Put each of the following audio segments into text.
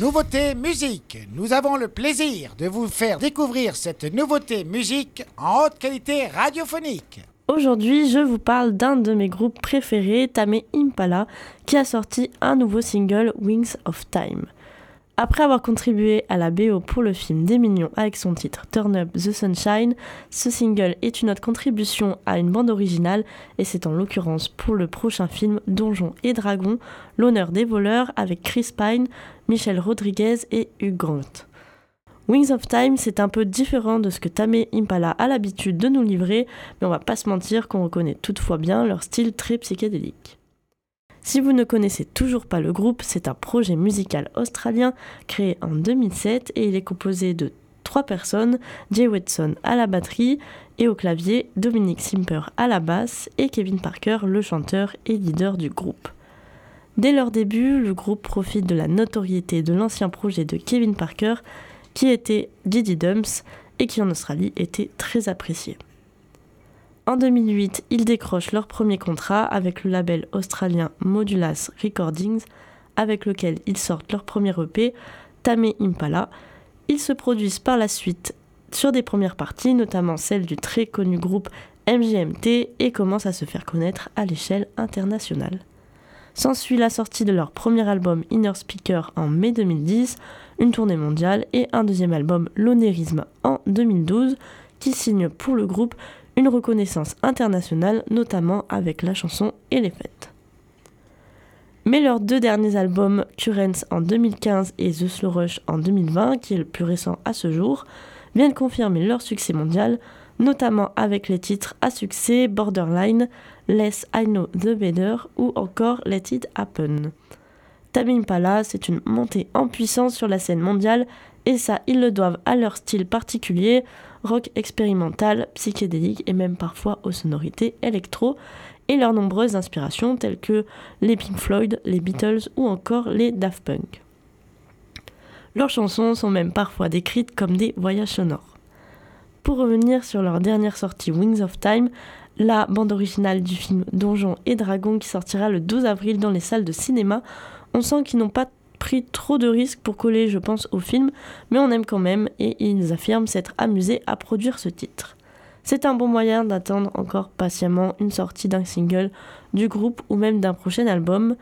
Nouveauté musique. Nous avons le plaisir de vous faire découvrir cette nouveauté musique en haute qualité radiophonique. Aujourd'hui, je vous parle d'un de mes groupes préférés, Tame Impala, qui a sorti un nouveau single, Wings of Time. Après avoir contribué à la BO pour le film Des Mignons avec son titre Turn Up the Sunshine, ce single est une autre contribution à une bande originale et c'est en l'occurrence pour le prochain film Donjons et Dragons, l'honneur des voleurs avec Chris Pine, Michel Rodriguez et Hugh Grant. Wings of Time, c'est un peu différent de ce que Tame Impala a l'habitude de nous livrer, mais on va pas se mentir qu'on reconnaît toutefois bien leur style très psychédélique. Si vous ne connaissez toujours pas le groupe, c'est un projet musical australien créé en 2007 et il est composé de trois personnes, Jay Watson à la batterie et au clavier, Dominic Simper à la basse et Kevin Parker, le chanteur et leader du groupe. Dès leur début, le groupe profite de la notoriété de l'ancien projet de Kevin Parker qui était Diddy Dumps et qui en Australie était très apprécié. En 2008, ils décrochent leur premier contrat avec le label australien Modulas Recordings, avec lequel ils sortent leur premier EP, Tame Impala. Ils se produisent par la suite sur des premières parties, notamment celle du très connu groupe MGMT, et commencent à se faire connaître à l'échelle internationale. S'ensuit la sortie de leur premier album Inner Speaker en mai 2010, une tournée mondiale et un deuxième album L'Onérisme en 2012 qui signe pour le groupe une reconnaissance internationale, notamment avec la chanson et les fêtes. Mais leurs deux derniers albums, Currents en 2015 et The Slow Rush en 2020, qui est le plus récent à ce jour, viennent confirmer leur succès mondial, notamment avec les titres à succès Borderline, Less I Know the Better ou encore Let It Happen. Tabim Pala, c'est une montée en puissance sur la scène mondiale et ça, ils le doivent à leur style particulier, rock expérimental, psychédélique et même parfois aux sonorités électro, et leurs nombreuses inspirations telles que les Pink Floyd, les Beatles ou encore les Daft Punk. Leurs chansons sont même parfois décrites comme des voyages sonores. Pour revenir sur leur dernière sortie Wings of Time, la bande originale du film Donjons et Dragons qui sortira le 12 avril dans les salles de cinéma, on sent qu'ils n'ont pas pris trop de risques pour coller, je pense, au film, mais on aime quand même et ils affirment s'être amusés à produire ce titre. C'est un bon moyen d'attendre encore patiemment une sortie d'un single du groupe ou même d'un prochain album.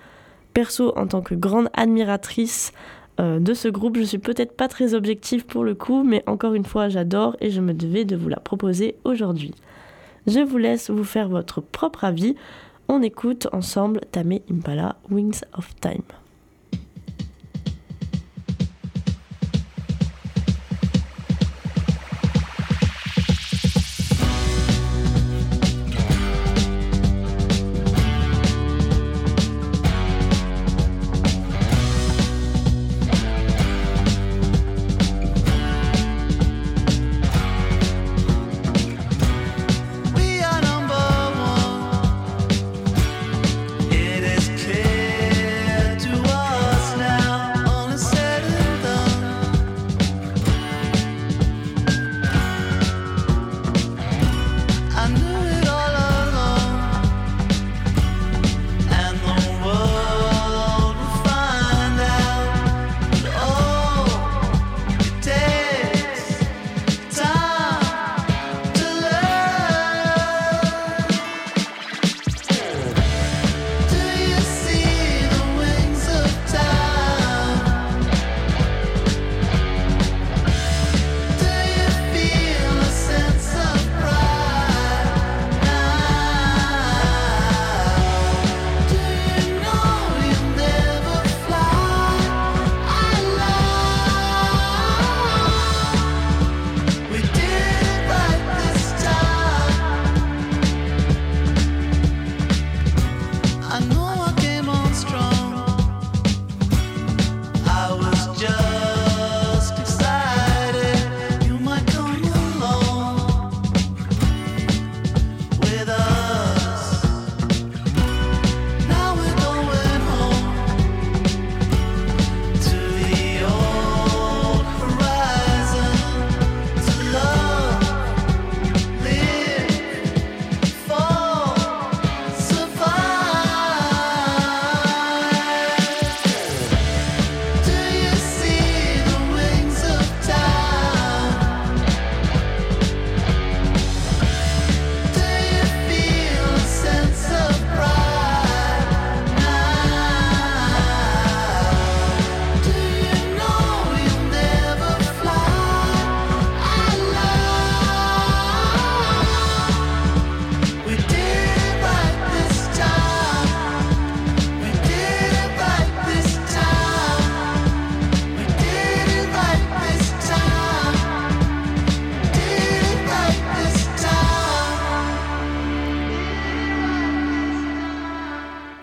Perso, en tant que grande admiratrice euh, de ce groupe, je suis peut-être pas très objective pour le coup, mais encore une fois, j'adore et je me devais de vous la proposer aujourd'hui. Je vous laisse vous faire votre propre avis. On écoute ensemble Tame Impala Wings of Time.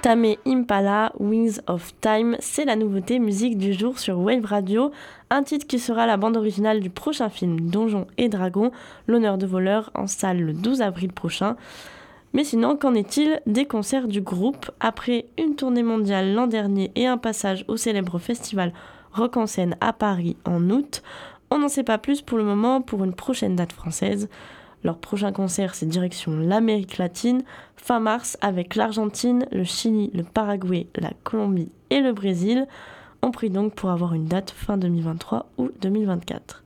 Tame Impala, Wings of Time, c'est la nouveauté musique du jour sur Wave Radio, un titre qui sera la bande originale du prochain film Donjons et Dragons, l'honneur de voleur en salle le 12 avril prochain. Mais sinon, qu'en est-il des concerts du groupe? Après une tournée mondiale l'an dernier et un passage au célèbre festival Rock en scène à Paris en août, on n'en sait pas plus pour le moment pour une prochaine date française. Leur prochain concert, c'est direction l'Amérique latine, fin mars, avec l'Argentine, le Chili, le Paraguay, la Colombie et le Brésil. On prie donc pour avoir une date fin 2023 ou 2024.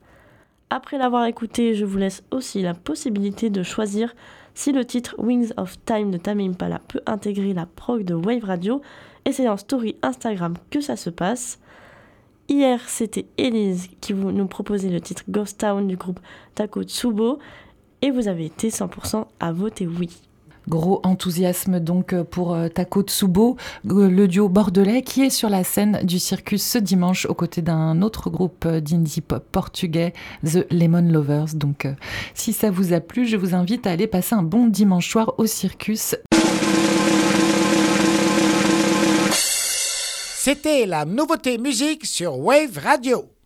Après l'avoir écouté, je vous laisse aussi la possibilité de choisir si le titre Wings of Time de Tame Impala peut intégrer la prog de Wave Radio. Et c'est en story Instagram que ça se passe. Hier, c'était Elise qui nous proposait le titre Ghost Town du groupe Taco Tsubo et vous avez été 100% à voter oui. Gros enthousiasme donc pour euh, Taco Tsubo, euh, le duo bordelais qui est sur la scène du circus ce dimanche aux côtés d'un autre groupe euh, d'indie pop portugais, The Lemon Lovers. Donc si ça vous a plu, je vous invite à aller passer un bon dimanche soir au circus. C'était la nouveauté musique sur Wave Radio.